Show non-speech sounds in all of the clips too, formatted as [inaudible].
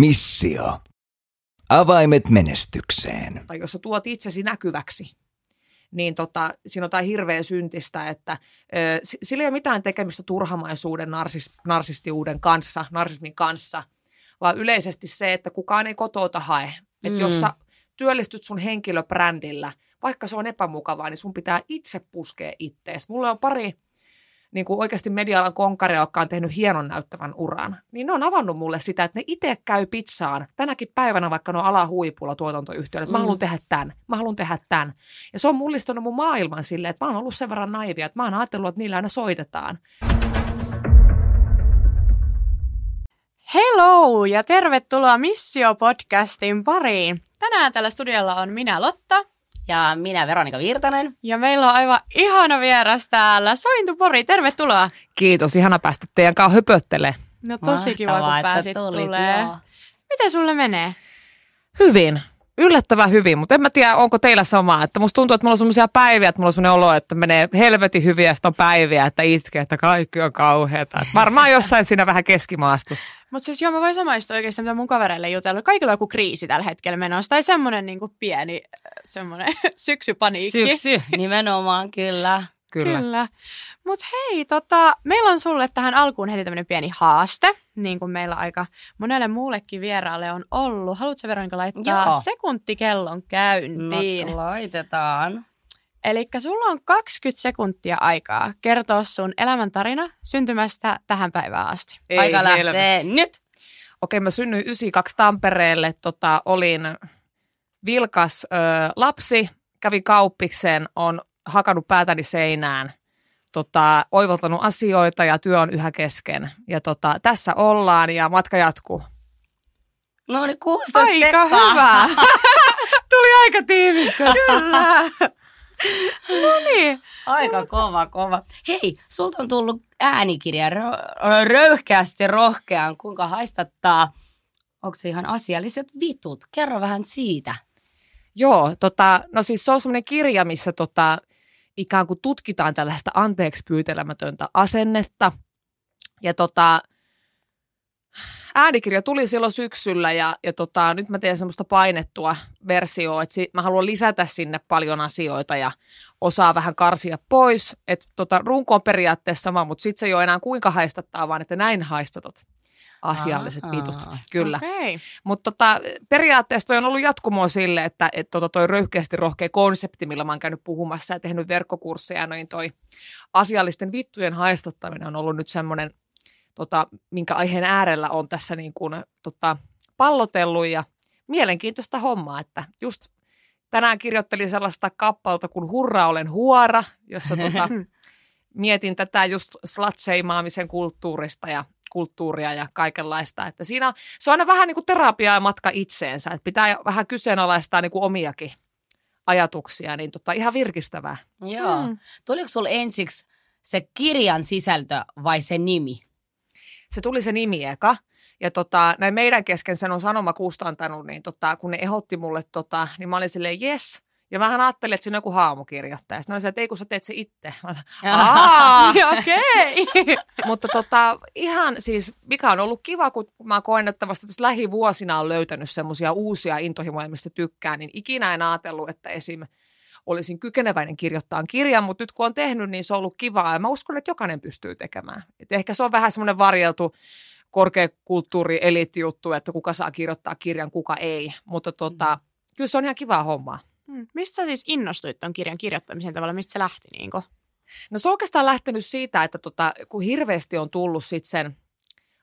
Missio. Avaimet menestykseen. tai jos sä tuot itsesi näkyväksi, niin tota, siinä on jotain hirveän syntistä, että ö, si- sillä ei ole mitään tekemistä turhamaisuuden, narsis, narsistiuden kanssa, narsismin kanssa, vaan yleisesti se, että kukaan ei kotouta hae. Että Mm. jos sä työllistyt sun henkilöbrändillä, vaikka se on epämukavaa, niin sun pitää itse puskea ittees. Mulla on pari niin kuin oikeasti media-alan jotka on tehnyt hienon näyttävän uran, niin ne on avannut mulle sitä, että ne itse käy pizzaan tänäkin päivänä, vaikka ne on alahuipulla tuotantoyhtiöllä, että mä Mm. haluan tehdä tämän, mä haluan tehdä tämän. Ja se on mullistanut mun maailman silleen, että mä oon ollut sen verran naivia, että mä oon ajatellut, että niillä aina soitetaan. Hello ja tervetuloa Missio-podcastin pariin. Tänään tällä studiolla on minä Lotta Ja minä Veronika Virtanen. ja meillä on aivan ihana vieras täällä. Sointu Pori, tervetuloa. Kiitos, ihana päästä teidän kanssa höpöttele. No tosi kiva, Mahtavaa, kun että pääsit tulit, tulee. joo. Miten sulle menee? Hyvin. Yllättävän hyvin, mutta en mä tiedä, onko teillä samaa. Että musta tuntuu, että mulla on semmoisia päiviä, että mulla on semmoinen olo, että menee helvetin hyviä, ja sitten on päiviä, että itkee, että kaikki on kauheata. Että varmaan jossain siinä vähän keskimaastossa. Mutta siis joo, mä voin samaistua oikeastaan, mitä mun kavereille jutellut. Kaikilla on joku kriisi tällä hetkellä menossa. Tai semmoinen niin pieni äh, semmoinen [laughs] syksypaniikki. Syksy, nimenomaan kyllä. Kyllä. Kyllä. Mutta hei, tota, meillä on sulle tähän alkuun heti tämmöinen pieni haaste, niin kuin meillä aika monelle muullekin vieraalle on ollut. Haluatko Veronika laittaa Joo. sekuntikellon käyntiin? No, laitetaan. Eli sulla on 20 sekuntia aikaa kertoa sun elämäntarina syntymästä tähän päivään asti. Ei Aika helvetti. lähtee nyt. Okei, mä synnyin 92 Tampereelle. Tota, olin vilkas ö, lapsi, kävin kauppikseen, on hakannut päätäni seinään, tota, oivaltanut asioita ja työ on yhä kesken. Ja tota, tässä ollaan ja matka jatkuu. No niin, 16 Aika sekkaa. hyvä! [laughs] Tuli aika tiivistä. Kyllä! [laughs] no niin. Aika kova, kova. Hei, sulta on tullut äänikirja rö- röyhkeästi rohkean, kuinka haistattaa. Onko se ihan asialliset vitut? Kerro vähän siitä. Joo, tota, no siis se on semmoinen kirja, missä tota, ikään kuin tutkitaan tällaista anteeksi pyytelemätöntä asennetta. Ja tota, äänikirja tuli silloin syksyllä ja, ja tota, nyt mä teen semmoista painettua versioa, että si- mä haluan lisätä sinne paljon asioita ja osaa vähän karsia pois. Että tota, runko on periaatteessa sama, mutta sitten se ei ole enää kuinka haistattaa, vaan että näin haistatat asialliset Aa. vitut. Kyllä. Okei. Mutta tota, periaatteessa toi on ollut jatkumoa sille, että et tota, toi röyhkeästi rohkea konsepti, millä mä oon käynyt puhumassa ja tehnyt verkkokursseja, noin toi asiallisten vittujen haistattaminen on ollut nyt semmoinen, tota, minkä aiheen äärellä on tässä niin kuin, tota, pallotellut ja mielenkiintoista hommaa, että just tänään kirjoittelin sellaista kappalta kuin Hurra olen huora, jossa tota, [laughs] mietin tätä just slut kulttuurista ja kulttuuria ja kaikenlaista. Että siinä on, se on aina vähän niin kuin terapia ja matka itseensä, että pitää vähän kyseenalaistaa niin kuin omiakin ajatuksia, niin tota, ihan virkistävää. Joo. Mm. Tuliko sulla ensiksi se kirjan sisältö vai se nimi? Se tuli se nimi eka. Ja tota, näin meidän kesken sen on sanoma kustantanut, niin tota, kun ne ehotti mulle, tota, niin mä olin silleen yes. Ja mähän ajattelin, että siinä on joku haamukirjoittaja. Sitten ne oli silleen, että ei kun sä teet se itse. Mä! [laughs] Okei. [laughs] Mutta tota, ihan siis, mikä on ollut kiva, kun mä koen, että vasta tässä lähivuosina on löytänyt semmoisia uusia intohimoja, mistä tykkään, niin ikinä en ajatellut, että esim. olisin kykeneväinen kirjoittaa kirjan, mutta nyt kun on tehnyt, niin se on ollut kivaa ja mä uskon, että jokainen pystyy tekemään. Et ehkä se on vähän semmoinen varjeltu korkeakulttuuri juttu, että kuka saa kirjoittaa kirjan, kuka ei, mutta tota, kyllä se on ihan kivaa hommaa. Mm. Mistä sä siis innostuit ton kirjan kirjoittamiseen tavalla? Mistä se lähti? Niin No se on oikeastaan lähtenyt siitä, että tota, kun hirveästi on tullut sit sen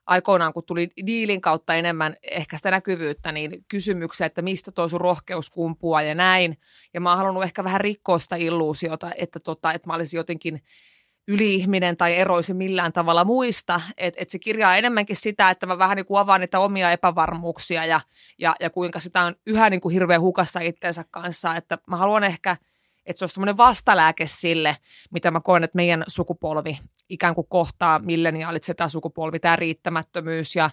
aikoinaan, kun tuli diilin kautta enemmän ehkä sitä näkyvyyttä, niin kysymyksiä, että mistä tuo sun rohkeus kumpuaa ja näin. Ja mä oon halunnut ehkä vähän rikkoa sitä illuusiota, että, tota, että mä olisin jotenkin yliihminen tai eroisin millään tavalla muista. Että et se kirja on enemmänkin sitä, että mä vähän niin kuin avaan niitä omia epävarmuuksia ja, ja, ja kuinka sitä on yhä niin kuin hirveän hukassa itteensä kanssa. Että mä haluan ehkä, että se on semmoinen vastalääke sille, mitä mä koen, että meidän sukupolvi ikään kuin kohtaa milleniaalit, se sukupolvi, tämä riittämättömyys ja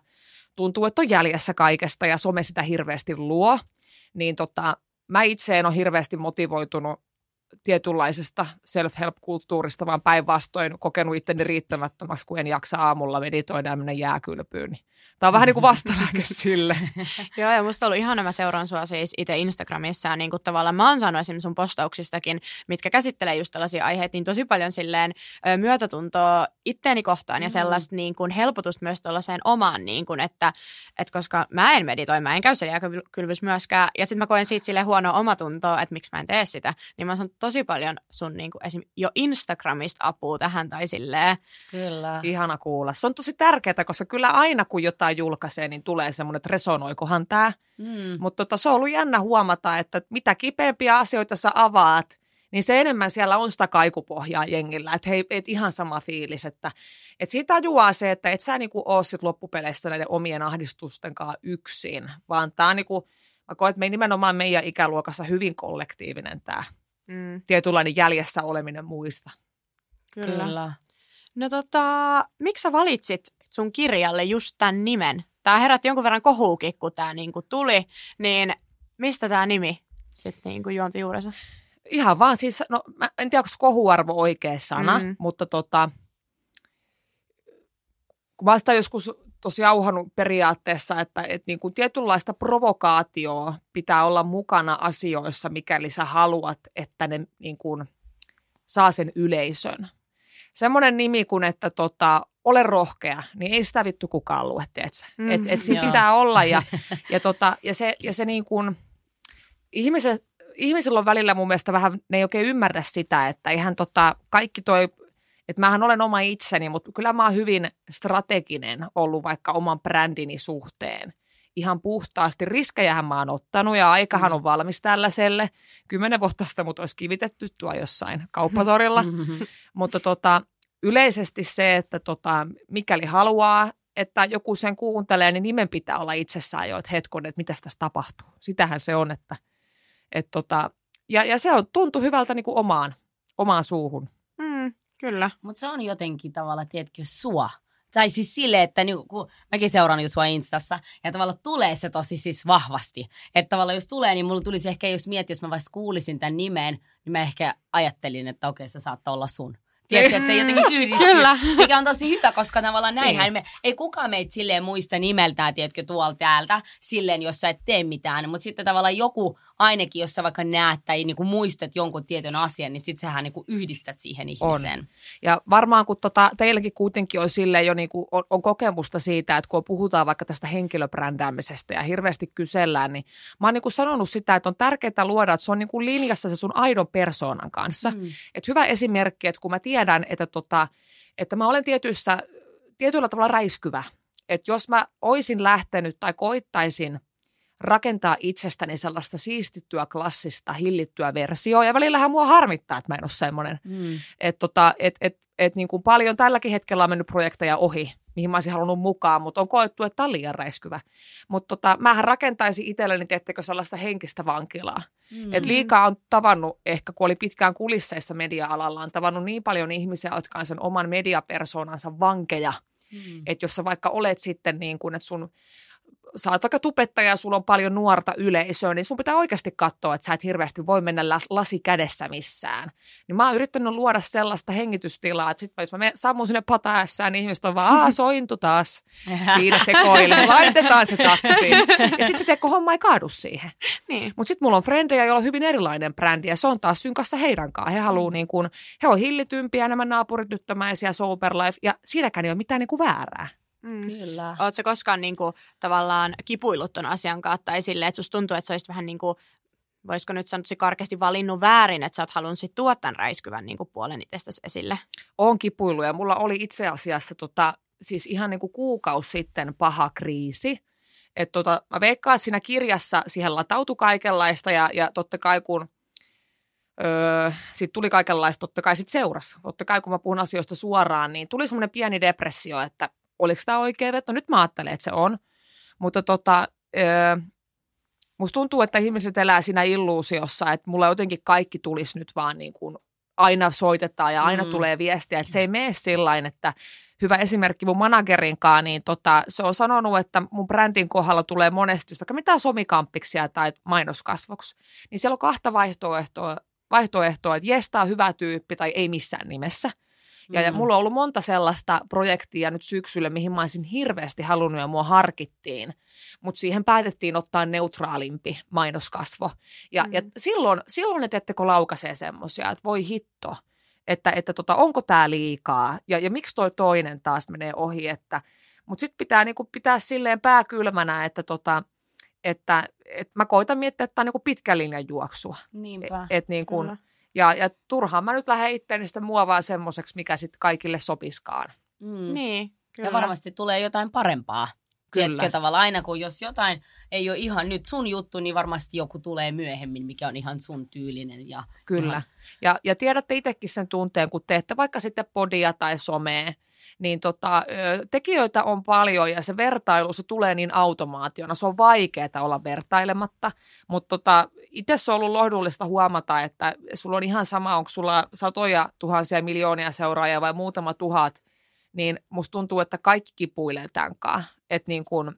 tuntuu, että on jäljessä kaikesta ja some sitä hirveästi luo. Niin tota, mä itse en ole hirveästi motivoitunut tietynlaisesta self-help-kulttuurista, vaan päinvastoin kokenut itteni riittämättömäksi, kun en jaksa aamulla meditoida ja mennä jääkylpyyn. Niin Tämä on vähän niin kuin vastalääke [laughs] sille. [laughs] Joo, ja musta on ollut ihana, mä seuraan sua siis itse Instagramissa, ja niin kuin tavallaan mä oon saanut esimerkiksi sun postauksistakin, mitkä käsittelee just tällaisia aiheita, niin tosi paljon silleen ö, myötätuntoa itteeni kohtaan, mm. ja sellaista niin kuin helpotusta myös tuollaiseen omaan, niin kuin, että, että koska mä en meditoi, mä en käy siellä myöskään, ja sitten mä koen siitä sille huonoa omatuntoa, että miksi mä en tee sitä, niin mä oon tosi paljon sun niin kuin esim. jo Instagramista apua tähän tai silleen. Kyllä. Ihana kuulla. Se on tosi tärkeää, koska kyllä aina kun jotain julkaisee, niin tulee semmoinen, että resonoikohan tämä. Mm. Mutta tota, se on ollut jännä huomata, että mitä kipeämpiä asioita sä avaat, niin se enemmän siellä on sitä kaikupohjaa jengillä. Että hei, et ihan sama fiilis, että et siitä tajuaa se, että et sä niinku oo sit loppupeleissä näiden omien ahdistusten kanssa yksin, vaan tämä on niinku, mä koen, että me nimenomaan meidän ikäluokassa hyvin kollektiivinen tämä mm. tietynlainen jäljessä oleminen muista. Kyllä. Kyllä. No tota, miksi sä valitsit sun kirjalle just tämän nimen? Tämä herätti jonkun verran kohuukin, kun tämä niinku tuli, niin mistä tämä nimi sitten niinku juonti juurensa? Ihan vaan siis, no mä en tiedä, onko kohuarvo oikea sana, mm. mutta tota, kun mä sitä joskus tosi jauhannut periaatteessa, että, että niin kuin tietynlaista provokaatioa pitää olla mukana asioissa, mikäli sä haluat, että ne niin kuin saa sen yleisön. Semmoinen nimi kuin, että tota, ole rohkea, niin ei sitä vittu kukaan lue, tiedätkö? Mm, et, et siinä pitää olla ja, [laughs] ja, tota, ja se, ja se niin kuin, ihmiset, ihmisillä on välillä mun mielestä vähän, ne ei oikein ymmärrä sitä, että ihan tota, kaikki toi, että mähän olen oma itseni, mutta kyllä mä oon hyvin strateginen ollut vaikka oman brändini suhteen. Ihan puhtaasti. Riskejähän mä oon ottanut ja aikahan mm. on valmis tällaiselle. Kymmenen vuotta sitä mut olisi kivitetty tuo jossain kauppatorilla. [laughs] mutta tota, yleisesti se, että tota, mikäli haluaa, että joku sen kuuntelee, niin nimen pitää olla itsessään jo, että hetkon, että mitä tässä tapahtuu. Sitähän se on, että et tota, ja, ja se on, tuntui hyvältä niin kuin omaan, omaan suuhun. Mm, kyllä. Mutta se on jotenkin tavallaan, tiedätkö, sua. Tai siis silleen, että niin, kun mäkin seuraan jo sua Instassa, ja tavallaan tulee se tosi siis vahvasti. Että tavallaan jos tulee, niin mulla tulisi ehkä just miettiä, jos mä vasta kuulisin tämän nimen, niin mä ehkä ajattelin, että okei, se saattaa olla sun. Tiedätkö, että se jotenkin yhdistyy. Kyllä. Mikä on tosi hyvä, koska tavallaan näinhän niin. me, ei kukaan meitä silleen muista nimeltään, tiedätkö, tuolta täältä, silleen, jos sä et tee mitään. Mutta sitten tavallaan joku ainakin, jos sä vaikka näet tai niin kuin muistat jonkun tietyn asian, niin sitten sähän niin kuin yhdistät siihen ihmiseen. On. Ja varmaan kun tota, teilläkin kuitenkin on sille jo niin kuin, on, on, kokemusta siitä, että kun puhutaan vaikka tästä henkilöbrändäämisestä ja hirveästi kysellään, niin mä oon niin kuin sanonut sitä, että on tärkeää luoda, että se on niin kuin linjassa se sun aidon persoonan kanssa. Mm. Et hyvä esimerkki, että kun mä tiedän, että, tota, että mä olen tietyissä, tietyllä tavalla räiskyvä, että jos mä oisin lähtenyt tai koittaisin – rakentaa itsestäni sellaista siistittyä, klassista, hillittyä versioa. Ja välillähän mua harmittaa, että mä en ole semmoinen. Mm. Että tota, et, et, et niin kuin paljon tälläkin hetkellä on mennyt projekteja ohi, mihin mä olisin halunnut mukaan, mutta on koettu, että tämä on liian räiskyvä. Mutta tota, mähän rakentaisin itselleni, tiettekö, sellaista henkistä vankilaa. Mm. Et liikaa on tavannut, ehkä kun oli pitkään kulisseissa media-alalla, on tavannut niin paljon ihmisiä, jotka on sen oman mediapersoonansa vankeja. Mm. Että jos sä vaikka olet sitten niin kuin, että sun sä oot vaikka tubettaja ja sulla on paljon nuorta yleisöä, niin sun pitää oikeasti katsoa, että sä et hirveästi voi mennä lasi kädessä missään. Niin mä oon yrittänyt luoda sellaista hengitystilaa, että sit jos mä sammun sinne pataessään, niin ihmiset on vaan, aah, sointu taas. [laughs] Siinä sekoilee, laitetaan se taksiin. Ja sitten se kun homma ei kaadu siihen. Niin. Mutta sitten mulla on frendejä, joilla on hyvin erilainen brändi, ja se on taas synkassa heidän kanssaan. He haluaa mm. niin kuin, he on hillitympiä, nämä naapurityttömäisiä, soberlife, ja siinäkään ei ole mitään niin kuin väärää. Mm. Kyllä. Oletko koskaan niin kuin, tavallaan kipuillut ton asian kanssa tai sille, että susta tuntuu, että sä olisit vähän niin kuin, voisiko nyt sanoa karkeasti valinnut väärin, että sä oot halunnut sit tuoda tämän räiskyvän niin kuin puolen itsestäsi esille? On kipuilu ja mulla oli itse asiassa tota, siis ihan niin kuin kuukausi sitten paha kriisi. Että tota, mä veikkaan, että siinä kirjassa siihen latautui kaikenlaista ja, ja totta kai kun öö, sitten tuli kaikenlaista, totta kai sitten seurassa. Totta kai kun mä puhun asioista suoraan, niin tuli semmoinen pieni depressio, että oliko tämä oikea veto. Nyt mä ajattelen, että se on. Mutta tota, öö, musta tuntuu, että ihmiset elää siinä illuusiossa, että mulla jotenkin kaikki tulisi nyt vaan niin kuin aina soitetaan ja aina mm. tulee viestiä, että se ei mene sillä että hyvä esimerkki mun managerinkaan, niin tota, se on sanonut, että mun brändin kohdalla tulee monesti, vaikka mitään somikamppiksia tai mainoskasvoksi, niin siellä on kahta vaihtoehtoa, vaihtoehtoa, että jes, on hyvä tyyppi tai ei missään nimessä. Ja, ja Mm. mulla on ollut monta sellaista projektia nyt syksyllä, mihin mä olisin hirveästi halunnut ja mua harkittiin. Mutta siihen päätettiin ottaa neutraalimpi mainoskasvo. Ja, mm. ja silloin, silloin, että ettekö laukaisee semmoisia, että voi hitto, että, että tota, onko tämä liikaa ja, ja miksi toi toinen taas menee ohi. Että, mutta sitten pitää niinku pitää silleen pääkylmänä, että, tota, että, että mä koitan miettiä, että tämä on niinku pitkän linjan juoksua. Niinpä. Et niin kun, Kyllä. Ja, ja turhaan mä nyt lähden itteeni sitä muovaa semmoiseksi, mikä sitten kaikille sopiskaan. Mm. Niin, kyllä. Ja varmasti tulee jotain parempaa. Kyllä. Tiedätkö tavallaan aina, kun jos jotain ei ole ihan nyt sun juttu, niin varmasti joku tulee myöhemmin, mikä on ihan sun tyylinen. Ja Kyllä. Ihan, Ja, ja tiedätte itsekin sen tunteen, kun teette vaikka sitten podia tai somea, niin tota, tekijöitä on paljon ja se vertailu, se tulee niin automaationa. Se on vaikeaa olla vertailematta, mutta tota, itse se on ollut lohdullista huomata, että sulla on ihan sama, onko sulla satoja tuhansia miljoonia seuraajia vai muutama tuhat, niin musta tuntuu, että kaikki kipuilee tämän kanssa. Että niin kun,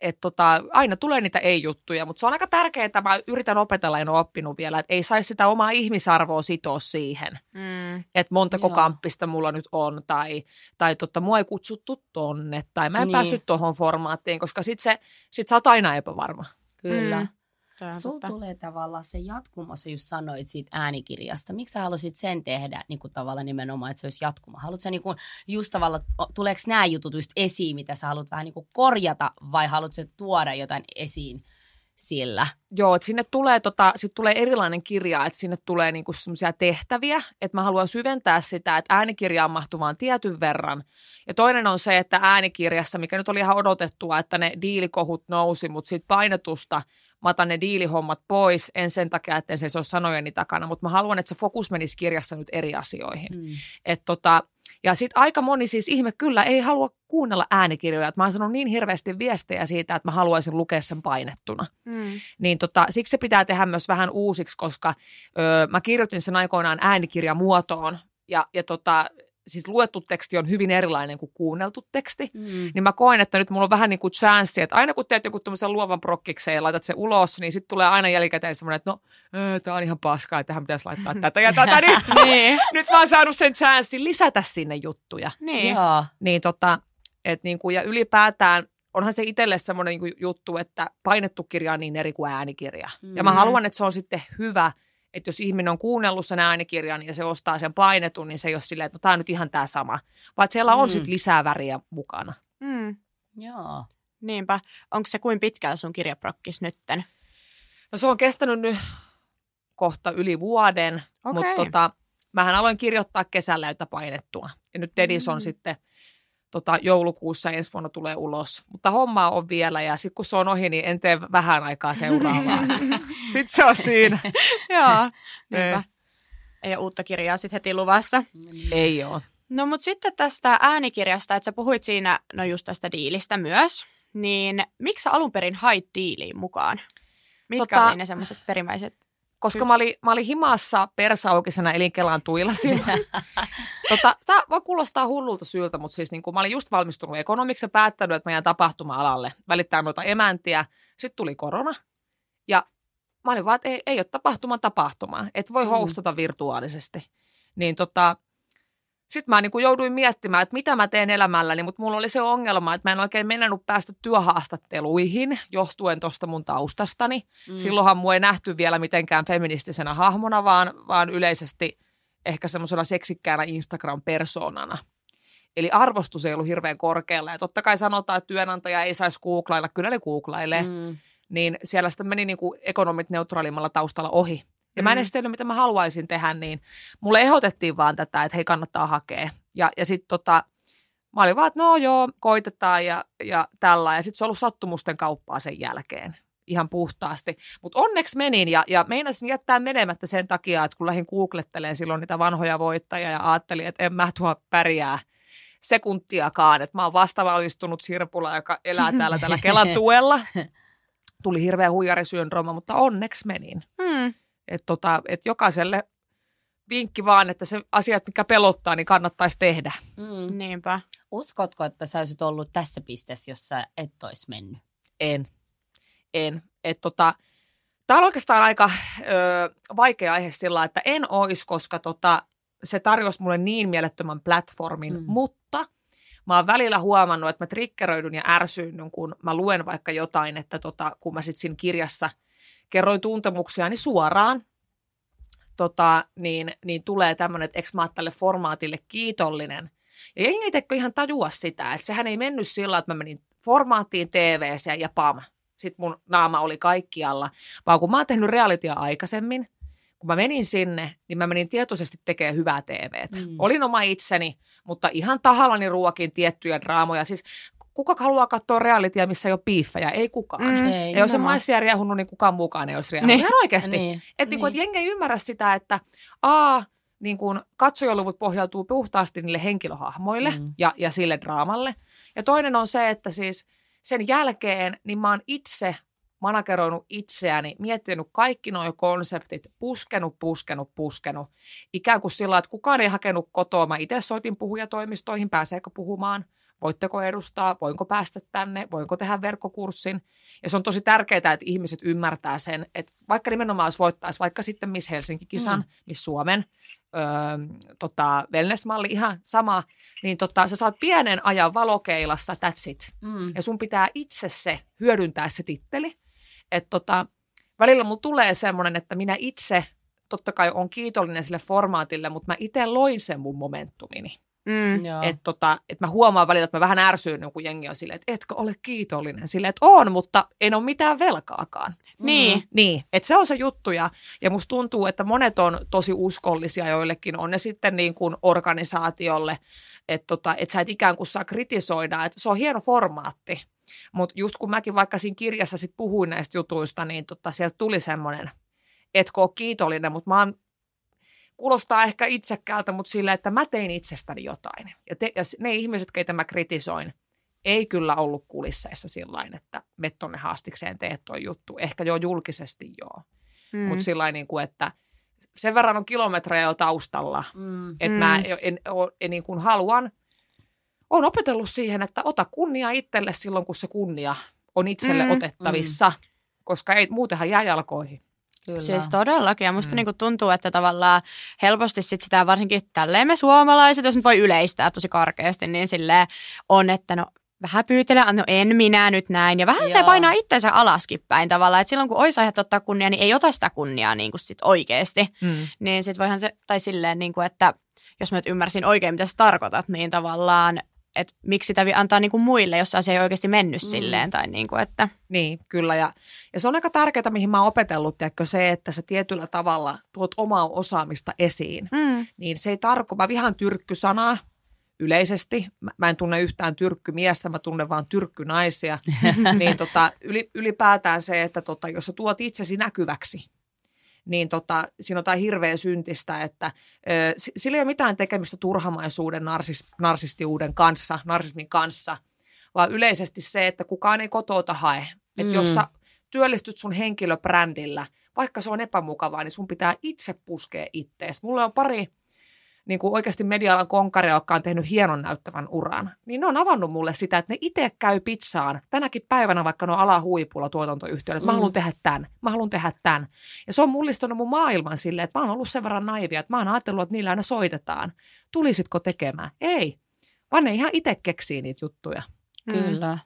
et tota, aina tulee niitä ei-juttuja, mutta se on aika tärkeää, että mä yritän opetella, en ole oppinut vielä, että ei saisi sitä omaa ihmisarvoa sitoa siihen, Mm. että montako Joo. kamppista mulla nyt on, tai, tai tota, mua ei kutsuttu tonne, tai mä en niin. päässyt tuohon formaattiin, koska sit, se, sit sä oot aina epävarma. kyllä. Mm. Sulla totta. tulee tavallaan se jatkumo, sä just sanoit siitä äänikirjasta. Miksi sä halusit sen tehdä niin kuin tavallaan nimenomaan, että se olisi jatkuma? Haluatko sä niin kuin, just tavallaan, tuleeko nämä jutut just esiin, mitä sä haluat vähän niin kuin korjata, vai haluatko sä tuoda jotain esiin sillä? Joo, että sinne tulee, tota, sit tulee erilainen kirja, että sinne tulee niinku semmoisia tehtäviä, että mä haluan syventää sitä, että äänikirjaan mahtuu vaan tietyn verran. Ja toinen on se, että äänikirjassa, mikä nyt oli ihan odotettua, että ne diilikohut nousi, mutta siitä painetusta mä otan ne diilihommat pois, en sen takia, että se ole sanojeni takana, mutta mä haluan, että se fokus menisi kirjassa nyt eri asioihin. Mm. Et tota, ja sitten aika moni siis ihme kyllä ei halua kuunnella äänikirjoja. Et mä oon sanonut niin hirveästi viestejä siitä, että mä haluaisin lukea sen painettuna. Mm. Niin tota, siksi se pitää tehdä myös vähän uusiksi, koska öö, mä kirjoitin sen aikoinaan äänikirjamuotoon. Ja, ja tota, siis luettu teksti on hyvin erilainen kuin kuunneltu teksti. Mm. Niin mä koen, että nyt mulla on vähän niin kuin chanssi, että aina kun teet joku tämmöisen luovan prokkikseen ja laitat se ulos, niin sitten tulee aina jälkikäteen semmoinen, että no, öö, tää on ihan paskaa, että tähän pitäisi laittaa tätä ja tätä. [laughs] [laughs] Nyt, Niin. nyt mä oon saanut sen chanssin lisätä sinne juttuja. niin. Joo. Niin tota, et niin kuin, ja ylipäätään onhan se itselle semmoinen niin juttu, että painettu kirja on niin eri kuin äänikirja. Mm. Ja mä Mm. haluan, että se on sitten hyvä, että jos ihminen on kuunnellut sen äänikirjan ja se ostaa sen painetun, niin se ei ole silleen, että no, tämä on nyt ihan tämä sama. Vaan siellä on Mm. sitten lisää väriä mukana. Mm. Joo. Niinpä. Onko se kuin pitkällä sun kirjaprokkis nytten? No se on kestänyt nyt kohta yli vuoden, Okei. mutta tota, mähän aloin kirjoittaa kesällä jotain painettua. Ja nyt Dedis on Mm. sitten tota, joulukuussa ensi vuonna tulee ulos. Mutta hommaa on vielä ja sitten kun se on ohi, niin en tee vähän aikaa seuraavaa. [laughs] sitten se on siinä. [laughs] Joo. Niinpä. Ei ole uutta kirjaa sitten heti luvassa. Ei ole. No mutta sitten tästä äänikirjasta, että sä puhuit siinä, no just tästä diilistä myös, niin miksi sä alun perin hait diiliin mukaan? Mitkä Tota- oli ne semmoiset perimmäiset? Koska mä olin, mä olin himassa persaukisena elinkelaan tuilasin. [laughs] tota, tämä voi kuulostaa hullulta syyltä, mutta siis niin kuin mä olin just valmistunut ekonomiksi ja päättänyt, että mä jään tapahtuma-alalle välittää noita emäntiä. Sitten tuli korona ja mä olin vaan, että ei, ei ole tapahtuma tapahtumaa, että voi Mm. hostata virtuaalisesti. Niin tota, sitten mä niin kuin jouduin miettimään, että mitä mä teen elämälläni, mutta mulla oli se ongelma, että mä en oikein mennyt päästä työhaastatteluihin johtuen tuosta mun taustastani. Mm. Silloinhan mua ei nähty vielä mitenkään feministisenä hahmona, vaan, vaan yleisesti ehkä semmoisena seksikkäänä Instagram-persoonana. Eli arvostus ei ollut hirveän korkealla. Ja totta kai sanotaan, että työnantaja ei saisi googlailla, kyllä ne googlailee. Mm. Mm. Niin siellä sitten meni niin kuin ekonomit neutraalimmalla taustalla ohi. Ja mä en Mm. edes tiennyt, mitä mä haluaisin tehdä, niin mulle ehdotettiin vaan tätä, että hei kannattaa hakea. Ja, ja sitten tota, mä olin vaan, että no joo, koitetaan ja, ja tällä. Ja sitten se on ollut sattumusten kauppaa sen jälkeen ihan puhtaasti. Mutta onneksi menin ja, ja meinasin jättää menemättä sen takia, että kun lähdin googlettelemaan silloin niitä vanhoja voittajia ja ajattelin, että en mä tuo pärjää sekuntiakaan. Että mä oon vastavalmistunut Sirpula, joka elää täällä tällä Kelan [laughs] tuella. Tuli hirveä huijarisyndrooma, mutta onneksi menin. Hmm. Että tota, et jokaiselle vinkki vaan, että se asiat, mikä pelottaa, niin kannattaisi tehdä. Mm. Niinpä. Uskotko, että sä olisit ollut tässä pisteessä, jos sä et olisi mennyt? En. En. Et tota, Tämä on oikeastaan aika ö, vaikea aihe sillä, että en ois, koska tota, se tarjosi mulle niin mielettömän platformin, mm. mutta mä oon välillä huomannut, että mä triggeröidyn ja ärsyynnyn, kun mä luen vaikka jotain, että tota, kun mä sitten siinä kirjassa kerroin tuntemuksiani suoraan, tota, niin, niin tulee tämmöinen, että eikö mä tälle formaatille kiitollinen. Ja jengi ei ihan tajua sitä, että sehän ei mennyt sillä, että mä menin formaattiin tv ja pam, sitten mun naama oli kaikkialla, vaan kun mä oon tehnyt realitya aikaisemmin, kun mä menin sinne, niin mä menin tietoisesti tekemään hyvää TVtä. Mm. Olin oma itseni, mutta ihan tahallani ruokin tiettyjä draamoja. Siis kuka haluaa katsoa realitya, missä ei ole piiffejä? Ei kukaan. Mm. Ei, ja jos se maissia riehunut, niin kukaan mukaan ei olisi riehunut. Niin. Ihan oikeasti. Niin. Että niin. niin. jengi ei ymmärrä sitä, että a, niin kun katsojaluvut pohjautuu puhtaasti niille henkilöhahmoille mm. ja, ja sille draamalle. Ja toinen on se, että siis sen jälkeen niin mä oon itse manageroinut itseäni, miettinyt kaikki nuo konseptit, puskenut, puskenut, puskenut. Ikään kuin sillä, että kukaan ei hakenut kotoa. Mä itse soitin puhujatoimistoihin, pääseekö puhumaan, voitteko edustaa, voinko päästä tänne, voinko tehdä verkkokurssin. Ja se on tosi tärkeää, että ihmiset ymmärtää sen, että vaikka nimenomaan jos voittaisi vaikka sitten Miss Helsinki-kisan, mm. Miss Suomen, öö, tota, wellness-malli, ihan sama, niin tota, sä saat pienen ajan valokeilassa, that's it. Mm. Ja sun pitää itse se hyödyntää se titteli. Että tota, välillä mulla tulee semmoinen, että minä itse totta kai on kiitollinen sille formaatille, mutta mä itse loin sen mun momentumini. Mm. Että tota, et mä huomaan välillä, että mä vähän ärsyin, kun jengi on silleen, että etkö ole kiitollinen. Silleen, että on, mutta en ole mitään velkaakaan. Niin. Niin, että se on se juttu ja, ja musta tuntuu, että monet on tosi uskollisia joillekin, on ne sitten niin kuin organisaatiolle, että tota, et sä et ikään kuin saa kritisoida, että se on hieno formaatti. Mutta just kun mäkin vaikka siinä kirjassa sit puhuin näistä jutuista, niin tota, sieltä tuli semmoinen, etkö ole kiitollinen, mutta mä oon kuulostaa ehkä itsekkäältä, mutta sillä, että mä tein itsestäni jotain. Ja, te, ja ne ihmiset, keitä mä kritisoin, ei kyllä ollut kulisseissa sillä että me tonne haastikseen teet toi juttu. Ehkä jo julkisesti joo. Mm. Mutta sillä niin kuin, että sen verran on kilometrejä jo taustalla, mm. että mm. mä en, en, en, en niin kuin haluan, on opetellut siihen, että ota kunnia itselle silloin, kun se kunnia on itselle mm. otettavissa, mm. koska ei, muutenhan jää jalkoihin. Kyllä. Siis todellakin. Ja musta mm. niinku tuntuu, että tavallaan helposti sit sitä varsinkin tälleen me suomalaiset, jos nyt voi yleistää tosi karkeasti, niin sille on, että no vähän pyytele, no en minä nyt näin. Ja vähän Joo. se painaa itseensä alaskin päin tavallaan. Että silloin kun olisi aihe ottaa kunnia, niin ei ota sitä kunniaa niin kuin sit oikeasti. Mm. Niin sit voihan se, tai silleen, niin kuin, että jos mä nyt ymmärsin oikein, mitä sä tarkoitat, niin tavallaan että miksi sitä antaa niin kuin muille, jos asia ei oikeasti mennyt mm. silleen. Tai niin, kuin, että... niin, kyllä. Ja, ja se on aika tärkeää, mihin mä oon opetellut, tiedätkö, se, että sä tietyllä tavalla tuot omaa osaamista esiin. Mm. Niin se ei tarkoita, mä vihan tyrkkysanaa yleisesti. Mä, mä en tunne yhtään tyrkkymiestä, mä tunnen vaan tyrkkynaisia. [laughs] niin tota, yli, ylipäätään se, että tota, jos sä tuot itsesi näkyväksi, niin tota, siinä on jotain hirveän syntistä, että ö, sillä ei ole mitään tekemistä turhamaisuuden, narsis, narsistiuden kanssa, narsismin kanssa, vaan yleisesti se, että kukaan ei kotouta hae. Mm. Että jos sä työllistyt sun henkilöbrändillä, vaikka se on epämukavaa, niin sun pitää itse puskea ittees. Mulla on pari niin kuin oikeasti media-alan konkaria, jotka on tehnyt hienon näyttävän uran, niin ne on avannut mulle sitä, että ne itse käy pizzaan tänäkin päivänä, vaikka ne on alahuipulla tuotantoyhtiöllä, että mä haluan mm. tehdä tämän, mä haluan tehdä tämän. Ja se on mullistanut mun maailman silleen, että mä oon ollut sen verran naivia, että mä oon ajatellut, että niillä aina soitetaan. Tulisitko tekemään? Ei, vaan ne ihan itse keksii niitä juttuja. Kyllä. Mm.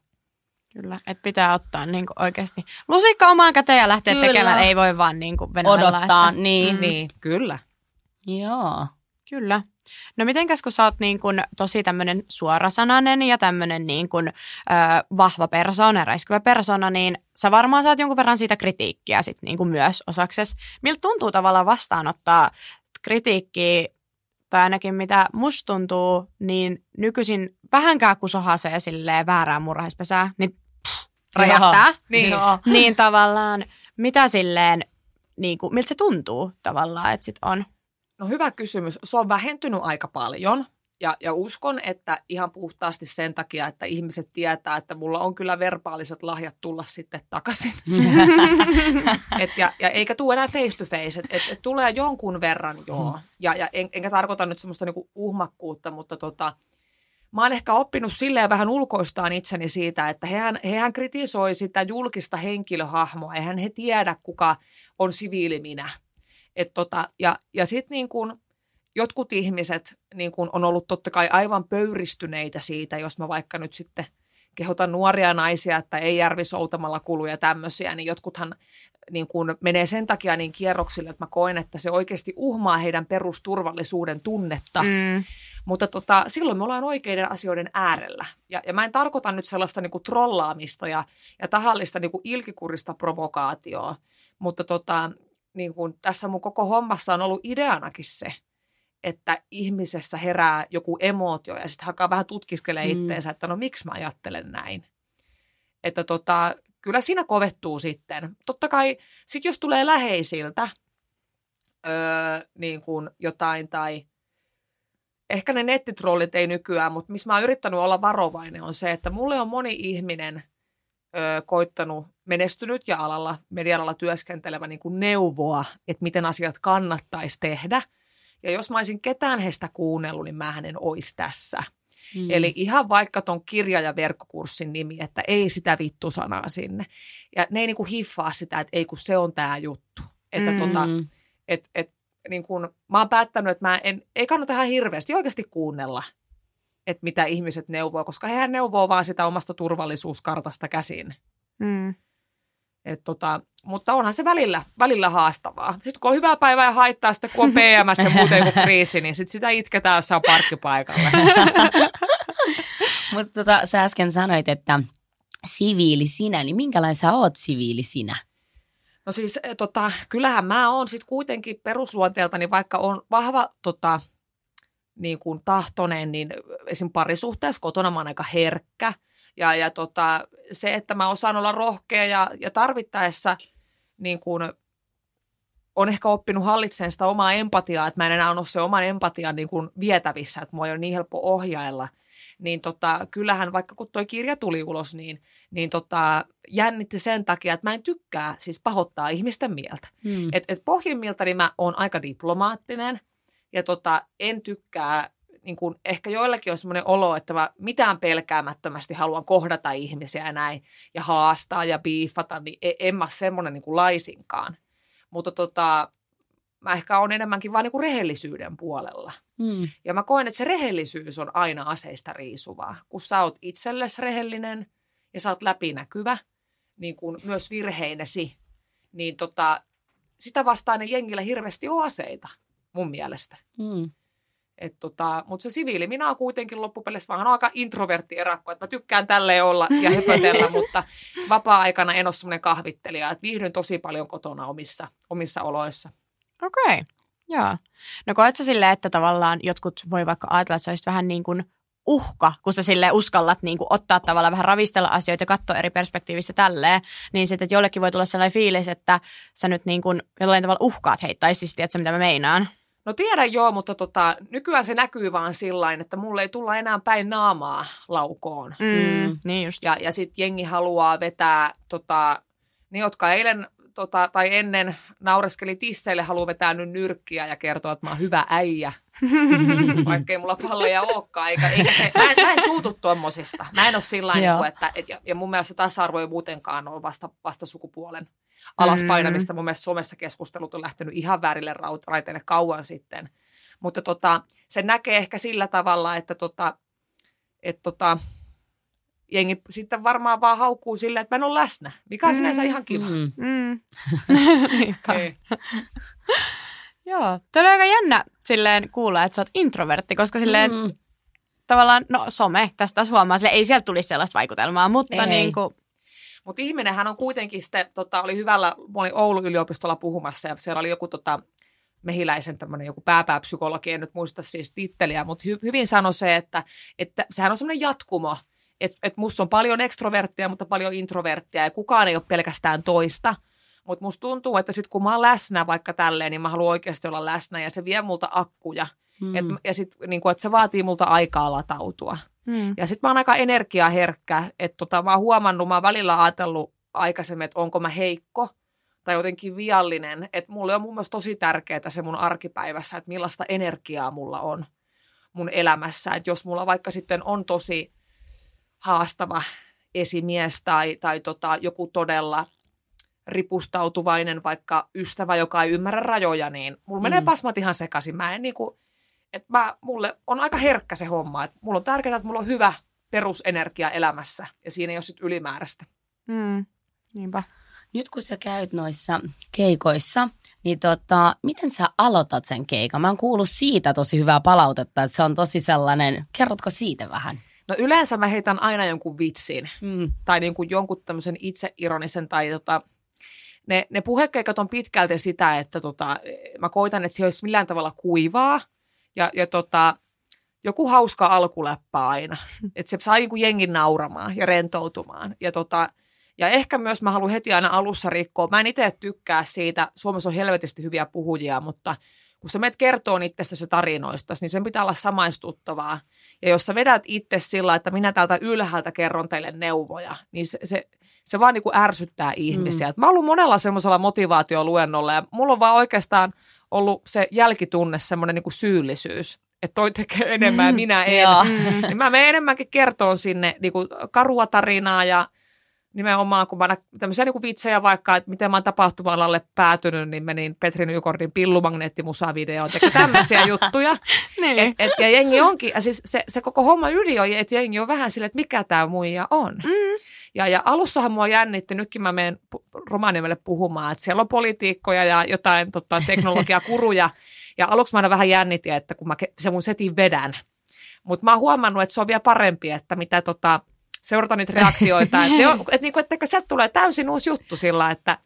Kyllä, että pitää ottaa niin kuin oikeasti lusikka omaan käteen ja lähteä kyllä. tekemään, ei voi vaan niin kuin Odottaa, että... niin. Mm. niin. Kyllä. Joo. Kyllä. No mitenkäs kun sä oot niin kun tosi tämmöinen suorasanainen ja tämmöinen niin kun, ö, vahva persona, räiskyvä persona, niin sä varmaan saat jonkun verran siitä kritiikkiä sit niin kuin myös osakses. Miltä tuntuu tavallaan vastaanottaa kritiikkiä, tai ainakin mitä musta tuntuu, niin nykyisin vähänkään kun sohasee silleen väärään murhaispesää, niin pff, räjähtää. Niin. niin tavallaan, mitä silleen, niin kuin, miltä se tuntuu tavallaan, että sit on – No hyvä kysymys. Se on vähentynyt aika paljon. Ja, ja uskon, että ihan puhtaasti sen takia, että ihmiset tietää, että mulla on kyllä verbaaliset lahjat tulla sitten takaisin. [laughs] et ja, ja eikä tule enää face to face, että et, et tulee jonkun verran, joo. Ja, ja en, enkä tarkoita nyt semmoista niinku uhmakkuutta, mutta tota, mä oon ehkä oppinut silleen vähän ulkoistaan itseni siitä, että hehän, hehän kritisoi sitä julkista henkilöhahmoa, eihän he tiedä, kuka on siviili minä. Et tota, ja ja sitten niin kun, jotkut ihmiset niin kun on ollut totta kai aivan pöyristyneitä siitä, jos mä vaikka nyt sitten kehotan nuoria naisia, että ei järvisoutamalla kuluja tämmöisiä, niin jotkuthan niin kun menee sen takia niin kierroksille, että mä koen, että se oikeasti uhmaa heidän perusturvallisuuden tunnetta. Mm. Mutta tota, silloin me ollaan oikeiden asioiden äärellä. Ja, ja mä en tarkoita nyt sellaista niin kuin trollaamista ja, ja tahallista niin kuin ilkikurista provokaatioa, mutta tota, niin kuin tässä mun koko hommassa on ollut ideanakin se, että ihmisessä herää joku emootio ja sitten hakaa vähän tutkiskelee mm. itteensä, että no miksi mä ajattelen näin. Että tota, kyllä siinä kovettuu sitten. Totta kai sit jos tulee läheisiltä öö, niin kuin jotain tai ehkä ne nettitrollit ei nykyään, mutta missä mä oon yrittänyt olla varovainen on se, että mulle on moni ihminen öö, koittanut menestynyt ja alalla, medialalla työskentelevä niin kuin neuvoa, että miten asiat kannattaisi tehdä. Ja jos mä olisin ketään heistä kuunnellut, niin mä en olisi tässä. Mm. Eli ihan vaikka ton kirja- ja verkkokurssin nimi, että ei sitä vittu sanaa sinne. Ja ne ei niin kuin hiffaa sitä, että ei kun se on tämä juttu. Että mm. tota, et, et, niin kuin, mä oon päättänyt, että mä en, ei kannata ihan hirveästi oikeasti kuunnella, että mitä ihmiset neuvoo, koska hehän neuvoo vaan sitä omasta turvallisuuskartasta käsin. Mm. Et tota, mutta onhan se välillä, välillä haastavaa. Sitten kun on hyvää päivää ja haittaa, sitten kun on PMS ja muuten joku kriisi, niin sit sitä itketään jossain parkkipaikalla. [laughs] mutta tota, sä äsken sanoit, että siviili sinä, niin minkälainen sä oot siviili sinä? No siis eh, tota, kyllähän mä oon sitten kuitenkin perusluonteeltani, vaikka on vahva tota, niin kuin tahtonen, niin esim. parisuhteessa kotona mä oon aika herkkä – ja, ja tota, se, että mä osaan olla rohkea ja, ja tarvittaessa niin kuin, on ehkä oppinut hallitsemaan sitä omaa empatiaa, että mä en enää ole se oman empatian niin kuin vietävissä, että mua ei ole niin helppo ohjailla. Niin tota, kyllähän vaikka kun toi kirja tuli ulos, niin, niin tota, jännitti sen takia, että mä en tykkää siis pahoittaa ihmisten mieltä. Hmm. Et, et pohjimmilta niin mä oon aika diplomaattinen ja tota, en tykkää niin kuin, ehkä joillakin on semmoinen olo, että mä mitään pelkäämättömästi haluan kohdata ihmisiä ja näin, ja haastaa ja biifata, niin e, en mä semmoinen niin kuin laisinkaan. Mutta tota, mä ehkä on enemmänkin vaan niin kuin rehellisyyden puolella. Mm. Ja mä koen, että se rehellisyys on aina aseista riisuvaa. Kun sä oot itsellesi rehellinen ja sä oot läpinäkyvä, niin kuin myös virheinesi, niin tota, sitä vastaan ne jengillä hirveästi on aseita mun mielestä. Mm. Et tota, Mutta se siviili minä on kuitenkin loppupeleissä vähän aika introvertti erakko, että mä tykkään tälleen olla ja höpötellä, [laughs] mutta vapaa-aikana en ole semmoinen kahvittelija, että viihdyn tosi paljon kotona omissa, omissa oloissa. Okei, okay. joo. No koet sä silleen, että tavallaan jotkut voi vaikka ajatella, että sä olisit vähän niin kuin uhka, kun sä sille uskallat niin kuin ottaa tavallaan vähän ravistella asioita ja katsoa eri perspektiivistä tälleen, niin sitten, että jollekin voi tulla sellainen fiilis, että sä nyt niin kuin jollain tavalla uhkaat heitä, tai siis tiedätkö, mitä mä meinaan? No tiedän joo, mutta tota, nykyään se näkyy vaan sillä että mulle ei tulla enää päin naamaa laukoon. Mm, mm. Niin just. Ja, ja sitten jengi haluaa vetää, tota, ne jotka eilen tota, tai ennen naureskeli tisseille, haluaa vetää nyt nyrkkiä ja kertoa, että mä oon hyvä äijä. [laughs] Vaikka ei mulla palleja olekaan. Eikä, eikä se, mä, en, mä en suutu tuommoisista. Mä en ole sillä niin että, et, ja, ja mun mielestä tasa-arvo ei muutenkaan ole vasta, vasta sukupuolen alaspainamista. Mm. Mun mielestä Suomessa keskustelut on lähtenyt ihan väärille raiteille kauan sitten. Mutta tota, se näkee ehkä sillä tavalla, että tota, et tota, jengi sitten varmaan vaan haukkuu silleen, että mä en ole läsnä, mikä on mm, sinänsä ihan kiva. Mm. Mm. [laughs] [laughs] Joo, toi oli aika jännä silleen kuulla, että sä oot introvertti, koska silleen mm. tavallaan, no some, tästä taas huomaa, silleen, ei sieltä tulisi sellaista vaikutelmaa, mutta ei. niin kuin, mutta ihminenhän on kuitenkin sitten, tota, oli hyvällä, mä olin Oulun yliopistolla puhumassa ja siellä oli joku tota, mehiläisen tämmöinen joku pääpääpsykologi, en nyt muista siis titteliä, mutta hy, hyvin sanoi se, että, että sehän on semmoinen jatkumo, että et musta on paljon ekstroverttia, mutta paljon introverttia ja kukaan ei ole pelkästään toista. Mutta musta tuntuu, että sitten kun mä oon läsnä vaikka tälleen, niin mä haluan oikeasti olla läsnä ja se vie multa akkuja. Mm. Et, ja sitten niin että se vaatii multa aikaa latautua. Mm. Ja sitten mä oon aika energiaherkkä, että tota, mä oon huomannut, mä oon välillä ajatellut aikaisemmin, että onko mä heikko tai jotenkin viallinen. Että mulle on mun mielestä tosi tärkeää se mun arkipäivässä, että millaista energiaa mulla on. mun elämässä. Että jos mulla vaikka sitten on tosi haastava esimies tai, tai tota, joku todella ripustautuvainen vaikka ystävä, joka ei ymmärrä rajoja, niin mulla mm. menee pasmat ihan sekaisin. Mä en niinku, että mä, mulle on aika herkkä se homma. Että mulla on tärkeää, että mulla on hyvä perusenergia elämässä ja siinä ei ole sit ylimääräistä. Mm. Niinpä. Nyt kun sä käyt noissa keikoissa, niin tota, miten sä aloitat sen keikan? Mä oon kuullut siitä tosi hyvää palautetta, että se on tosi sellainen, kerrotko siitä vähän? No yleensä mä heitän aina jonkun vitsin Mm. tai niin kuin jonkun tämmöisen itseironisen tai tota, ne, ne puhekeikat on pitkälti sitä, että tota, mä koitan, että se olisi millään tavalla kuivaa ja, ja tota, joku hauska alkuläppä aina. [laughs] Että se saa niin kuin jengin nauramaan ja rentoutumaan. Ja, tota, ja ehkä myös mä haluan heti aina alussa rikkoa. Mä en itse tykkää siitä. Suomessa on helvetisti hyviä puhujia, mutta kun sä menet kertoo itsestäsi tarinoista, niin sen pitää olla samaistuttavaa. Ja jos sä vedät itse sillä, että minä täältä ylhäältä kerron teille neuvoja, niin se, se, se vaan niin kuin ärsyttää ihmisiä. Mm. Mä oon ollut monella semmoisella motivaatioluennolla ja mulla on vaan oikeastaan ollut se jälkitunne semmoinen niin syyllisyys että toi tekee enemmän ja minä en. Niin mä menen enemmänkin kertoon sinne niin kuin karua tarinaa ja nimenomaan, kun mä nä- tämmöisiä niin kuin vitsejä vaikka, että miten mä oon tapahtuma-alalle päätynyt, niin menin Petri Nykordin pillumagneettimusavideoon, teki tämmöisiä [laughs] juttuja. Niin. Et, et, ja jengi onkin, ja siis se, se koko homma ydin on, että jengi on vähän silleen, että mikä tämä muija on. Mm. Ja, ja alussahan mua jännitti, nytkin mä menen Rovaniemelle puhumaan, että siellä on politiikkoja ja jotain tota, teknologiakuruja. Ja aluksi mä aina vähän jännitin, että kun mä se mun setin vedän. Mutta mä oon huomannut, että se on vielä parempi, että mitä tota, seurata niitä reaktioita. että, on, että, niinku, että sieltä tulee täysin uusi juttu sillä, että,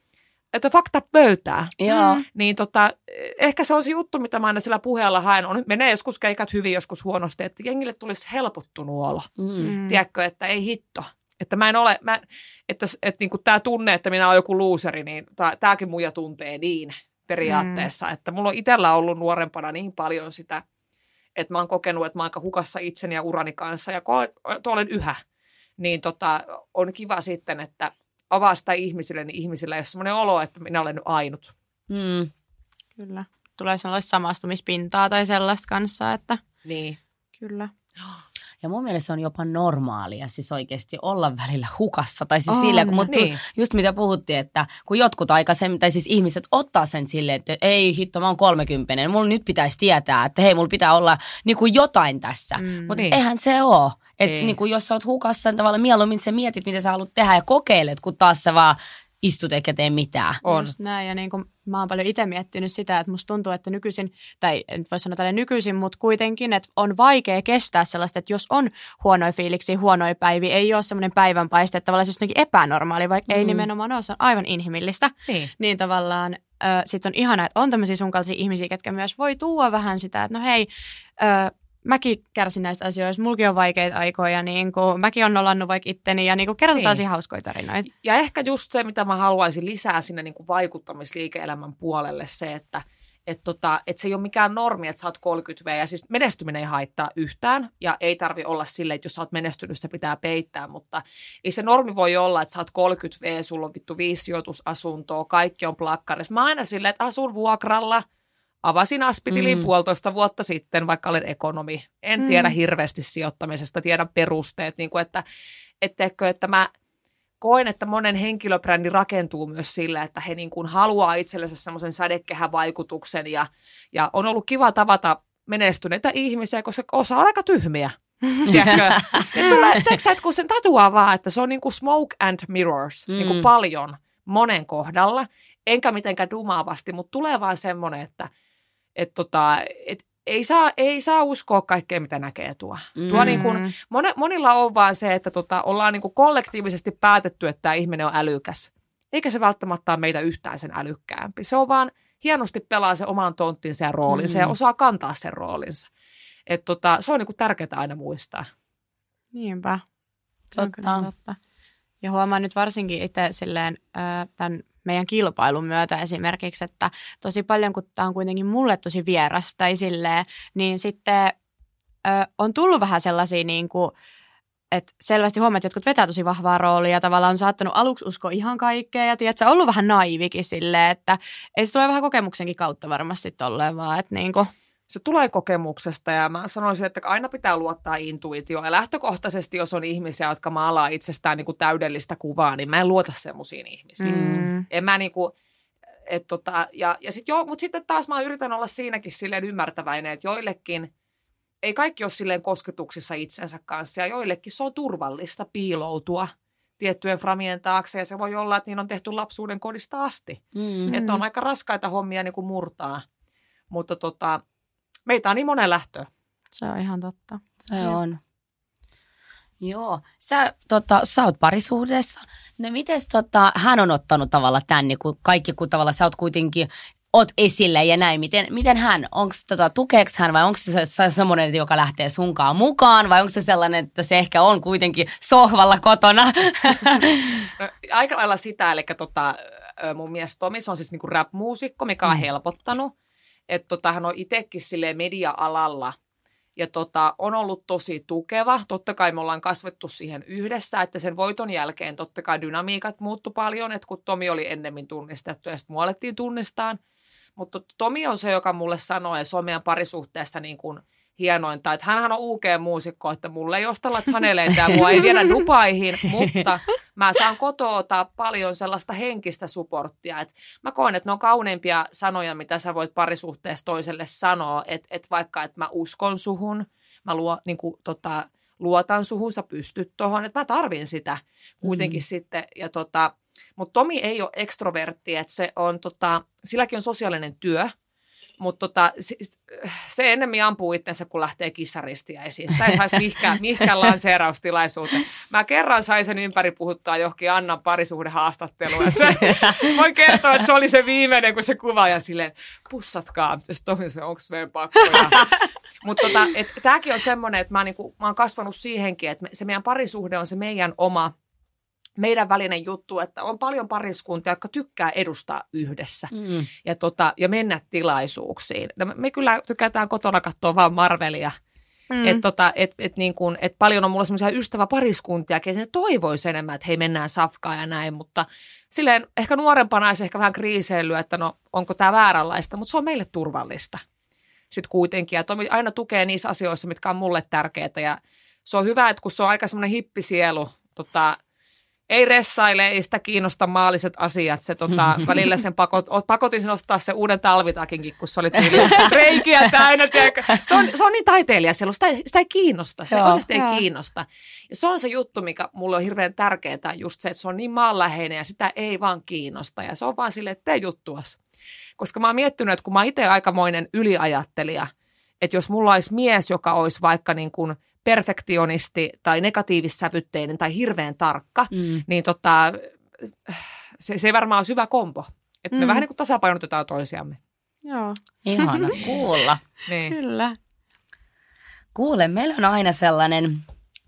että fakta pöytää. Joo. Niin tota, ehkä se on se juttu, mitä mä aina sillä puheella haen. On, menee joskus keikat hyvin, joskus huonosti, että jengille tulisi helpottunut olo. Mm. Mm. Tiedätkö, että ei hitto. Että mä en ole, mä, että, että niin tämä tunne, että minä olen joku luuseri, niin tämäkin muija tuntee niin periaatteessa. Mm. Että mulla on itsellä ollut nuorempana niin paljon sitä, että mä oon kokenut, että mä oon aika hukassa itseni ja urani kanssa ja to olen yhä. Niin tota, on kiva sitten, että avaa sitä ihmisille, niin ihmisillä ei ole sellainen olo, että minä olen nyt ainut. Mm. Kyllä. Tulee sellaista samastumispintaa tai sellaista kanssa, että Niin. kyllä. [gasps] Ja mun mielestä se on jopa normaalia siis oikeasti olla välillä hukassa. Tai siis On, silleen, kun mut niin. just mitä puhuttiin, että kun jotkut aikaisemmin, tai siis ihmiset ottaa sen silleen, että ei hitto, mä oon 30, mulla nyt pitäisi tietää, että hei, mulla pitää olla niin kuin jotain tässä. Mm. Mutta Niin. eihän se ole. Että niin kuin jos sä oot hukassa, niin tavallaan mieluummin sä mietit, mitä sä haluat tehdä ja kokeilet, kun taas sä vaan istut eikä tee mitään. On. Just näin, ja niin kuin mä oon paljon itse miettinyt sitä, että musta tuntuu, että nykyisin, tai en voi sanoa tälle nykyisin, mutta kuitenkin, että on vaikea kestää sellaista, että jos on huonoja fiiliksi, huonoja päiviä, ei ole semmoinen päivänpaiste, että tavallaan se on jotenkin epänormaali, vaikka mm. ei nimenomaan ole, se on aivan inhimillistä. Niin. Niin tavallaan sitten on ihana, että on tämmöisiä sun kaltaisia ihmisiä, ketkä myös voi tuoda vähän sitä, että no hei, ö, mäkin kärsin näistä asioista, mulki on vaikeita aikoja, niin kuin, mäkin on nollannut vaikka itteni ja niin kuin, kerrotaan Niin. tosi hauskoja tarinoita. Ja ehkä just se, mitä mä haluaisin lisää sinne niin kuin vaikuttamisliike-elämän puolelle, se, että et tota, et se ei ole mikään normi, että sä oot 30 V. Ja siis menestyminen ei haittaa yhtään. Ja ei tarvi olla silleen, että jos sä oot menestynyt, se pitää peittää. Mutta ei se normi voi olla, että sä oot 30 V, sulla on vittu viisi sijoitusasuntoa, kaikki on plakkarissa. Mä aina silleen, että asun vuokralla. Avasin aspitilin mm. Puolitoista vuotta sitten, vaikka olen ekonomi. En Mm. tiedä hirveästi sijoittamisesta, tiedän perusteet. Niin kuin, että, etteikö, että mä koen, että monen henkilöbrändi rakentuu myös sillä, että he niin kuin haluaa itsellensä semmoisen sädekehän vaikutuksen ja, ja on ollut kiva tavata menestyneitä ihmisiä, koska osa on aika tyhmiä. [laughs] Tiedätkö? Tulee, sä, että kun sen tatuaa vaan, että se on niin kuin smoke and mirrors, mm. niin kuin Mm. paljon monen kohdalla, enkä mitenkään dumaavasti, mutta tulee vaan semmoinen, että et tota, et ei, saa, ei saa uskoa kaikkea, mitä näkee tuo. Mm. Tuo niin kuin, Mone, monilla on vaan se, että tota, ollaan niin kuin kollektiivisesti päätetty, että tämä ihminen on älykäs. Eikä se välttämättä ole meitä yhtään sen älykkäämpi. Se on vaan hienosti pelaa se oman tonttinsa ja roolinsa mm. ja Mm. osaa kantaa sen roolinsa. Et tota, se on niin kuin tärkeää aina muistaa. Niinpä. Se on Totta. kyllä totta. Ja huomaan nyt varsinkin itse silleen ö, tämän meidän kilpailun myötä esimerkiksi, että tosi paljon, kun tämä on kuitenkin mulle tosi vieras tai silleen, niin sitten ö, on tullut vähän sellaisia niin kuin, että selvästi huomaat, että jotkut vetää tosi vahvaa roolia, tavallaan on saattanut aluksi uskoa ihan kaikkea ja tiedät, ollut vähän naivikin silleen, että ei se tule vähän kokemuksenkin kautta varmasti tolleen vaan, että niin kuin, se tulee kokemuksesta ja mä sanoisin, että aina pitää luottaa intuitioon. Ja lähtökohtaisesti, jos on ihmisiä, jotka maalaa itsestään niin kuin täydellistä kuvaa, niin mä en luota semmoisiin ihmisiin. Mm. En mä niin kuin, et tota, ja, ja sit joo, mutta sitten taas mä yritän olla siinäkin silleen ymmärtäväinen, että joillekin ei kaikki ole silleen kosketuksissa itsensä kanssa ja joillekin se on turvallista piiloutua tiettyjen framien taakse ja se voi olla, että niin on tehty lapsuuden kodista asti. Mm. Että on aika raskaita hommia niin kuin murtaa, mutta tota, meitä on niin monen lähtö. Se on ihan totta. Se on. Joo. Sä, tota, sä oot parisuhdessa. No mites tota, hän on ottanut tavallaan tän, niin kun kaikki kun tavallaan sä oot kuitenkin oot esille ja näin. Miten, miten hän, onko tota, tukeeks hän vai onko se, se semmoinen, joka lähtee sunkaan mukaan vai onko se sellainen, että se ehkä on kuitenkin sohvalla kotona? [laughs] No, aika lailla sitä, eli tota, mun mies Tomi, se on siis niinku rap-muusikko, mikä on Mm. helpottanut. Että tota, hän on itsekin silleen media-alalla ja tota, on ollut tosi tukeva. Totta kai me ollaan kasvettu siihen yhdessä, että sen voiton jälkeen totta kai dynamiikat muuttu paljon, että kun Tomi oli ennemmin tunnistettu ja sitten mua alettiin tunnistaa. Mutta Tomi on se, joka mulle sanoo, ja se on meidän parisuhteessa niin kuin hienointa, että hänhän on UG-muusikko, että mulle ei ostella saneleita ja mua ei viedä Dubaihin, [laughs] mutta mä saan kotoota paljon sellaista henkistä supporttia. Et mä koen, että ne on kauneimpia sanoja, mitä sä voit parisuhteessa toiselle sanoa, että et vaikka, että mä uskon suhun, mä luo, niin kuin, tota, luotan suhun, sä pystyt tuohon, että mä tarvin sitä kuitenkin mm. sitten. Ja tota, mutta Tomi ei ole ekstrovertti, että se on, tota, silläkin on sosiaalinen työ, mutta tota, se, ennemmin ampuu itsensä, kun lähtee kissaristiä esiin. Sitä ei saisi mihinkään, mihinkään lanseeraustilaisuuteen. Mä kerran sain sen ympäri puhuttaa johonkin Annan parisuhdehaastatteluun. Ja se, [laughs] voin kertoa, että se oli se viimeinen, kun se kuvaaja silleen, pussatkaa. Ja sitten Tomi se, onko meidän pakko? [laughs] Mutta tota, tämäkin on semmoinen, että mä, niinku, mä oon kasvanut siihenkin, että se meidän parisuhde on se meidän oma meidän välinen juttu, että on paljon pariskuntia, jotka tykkää edustaa yhdessä Mm. ja, tota, ja mennä tilaisuuksiin. No, me, me kyllä tykätään kotona katsoa vaan Marvelia. Mm. Että tota, et, et niin kun, et paljon on mulla semmoisia ystäväpariskuntia, ne toivoisi enemmän, että hei mennään safkaan ja näin, mutta silleen ehkä nuorempana olisi ehkä vähän kriiseillyt, että no onko tämä vääränlaista, mutta se on meille turvallista sitten kuitenkin. Ja Tomi aina tukee niissä asioissa, mitkä on mulle tärkeitä ja se on hyvä, että kun se on aika semmoinen hippisielu, tota, ei ressaile, ei sitä kiinnosta maalliset asiat. Se tota, [laughs] välillä sen pakot, pakotin sen ostaa se uuden talvitakinkin, kun se oli [laughs] reikiä täynnä. Se on, se on niin taiteilija siellä, sitä ei, sitä ei kiinnosta, sitä Joo. oikeasti ei kiinnosta. Ja se on se juttu, mikä mulle on hirveän tärkeää, just se, että se on niin maanläheinen ja sitä ei vaan kiinnosta. Ja se on vaan silleen, että tee juttuas. Koska mä oon miettinyt, että kun mä oon itse aikamoinen yliajattelija, että jos mulla olisi mies, joka olisi vaikka niin kuin perfektionisti tai negatiivissävytteinen tai hirveän tarkka, Mm. niin tota, se, se ei varmaan olisi hyvä kombo. Että me Mm. vähän niin kuin tasapainotetaan toisiamme. Joo, Ihana [laughs] kuulla. Niin. kyllä. Kuule, meillä on aina sellainen,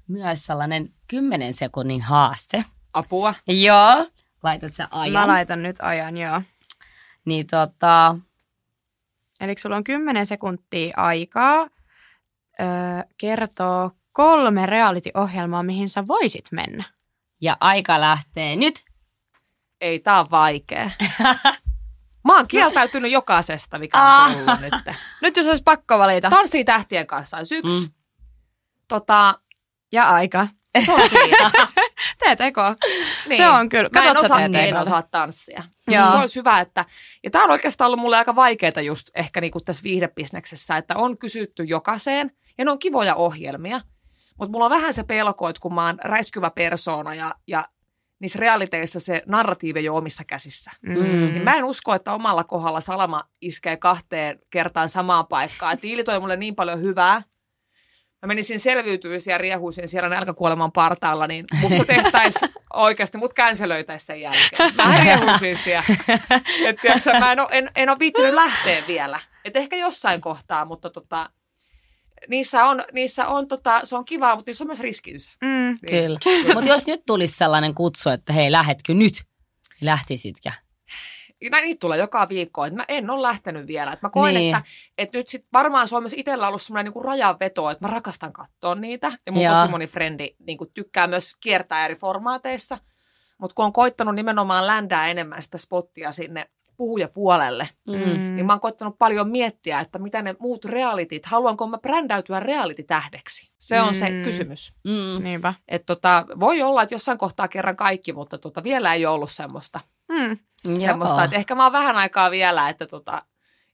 myös sellainen 10 sekunnin haaste. Apua. Joo. Laitat sä ajan. Mä laitan nyt ajan, joo. Niin tota, Eli sulla on 10 sekuntia aikaa öö, kertoa kolme reality-ohjelmaa, mihin sä voisit mennä. ja aika lähtee nyt. Ei, tää on vaikea. [laughs] Mä oon kieltäytynyt jokaisesta, mikä Ah. on tullut nyt. [laughs] Nyt jos olisi pakko valita. Tanssii tähtien kanssa olisi yksi. Mm. Tota, Ja aika. se on siinä. [laughs] Niin. Se on kyllä. Mä en osaa, teet en osaa tanssia. Joo. Se olisi hyvä, että... Ja tämä on oikeastaan ollut mulle aika vaikeaa just ehkä niinku tässä viihdebisneksessä, että on kysytty jokaiseen, ja ne on kivoja ohjelmia. Mutta mulla on vähän se pelko, että kun mä oon räiskyvä persoona ja, ja niissä realiteissa se narratiivi ei ole omissa käsissä. Mm. Niin mä en usko, että omalla kohdalla salama iskee kahteen kertaan samaan paikkaan. Et Liili toi mulle niin paljon hyvää. Mä menisin selviytyisin ja riehuisin siellä nälkäkuoleman partaalla, niin musta tehtäisiin oikeasti, mut känselöitäisiin sen jälkeen. Mä riehuisin siellä. Et tiiäksä, mä en ole, en, en ole viittinyt lähteä vielä. Et ehkä jossain kohtaa, mutta tota, niissä on, niissä on tota, se on kivaa, mutta niissä on myös riskinsä. Mm. Niin. Kyllä. [laughs] Mutta jos nyt tulisi sellainen kutsu, että hei, lähetkö nyt? Lähtisitkö? Nä- niitä tulee joka viikko, että mä en ole lähtenyt vielä. Et mä koen, Niin. että, että nyt sit varmaan Suomessa itsellä ollut semmoinen niinku rajanveto, että mä rakastan katsoa niitä. Ja mun tosi moni frendi niinku tykkää myös kiertää eri formaateissa. Mutta kun on koittanut nimenomaan ländää enemmän sitä spottia sinne puhujapuolelle. Mm. Niin mä oon koittanut paljon miettiä, että mitä ne muut realitit, haluanko mä brändäytyä reality-tähdeksi? Se on se Mm. kysymys. Mm. Niinpä. Et tota, voi olla, että jossain kohtaa kerran kaikki, mutta tota, vielä ei ole ollut semmoista, Mm. semmoista että ehkä mä oon vähän aikaa vielä, että tota,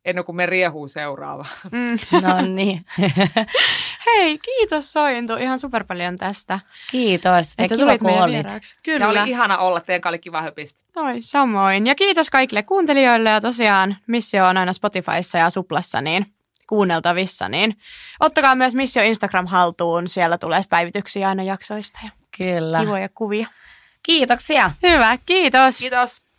ennen kuin me riehuu seuraava. [laughs] Mm. [laughs] No niin. [laughs] Hei, kiitos Sointu ihan super paljon tästä. Kiitos. Ja että kiva, tulit kun meidän olit. vieraaksi. Ja Kyllä. oli ihana olla, teidän kanssa oli kiva höpistä. Oi, samoin. Ja kiitos kaikille kuuntelijoille ja tosiaan Missio on aina Spotifyssa ja Suplassa niin kuunneltavissa, niin ottakaa myös Missio Instagram haltuun. Siellä tulee päivityksiä aina jaksoista ja Kyllä. kivoja kuvia. Kiitoksia. Hyvä, kiitos. Kiitos.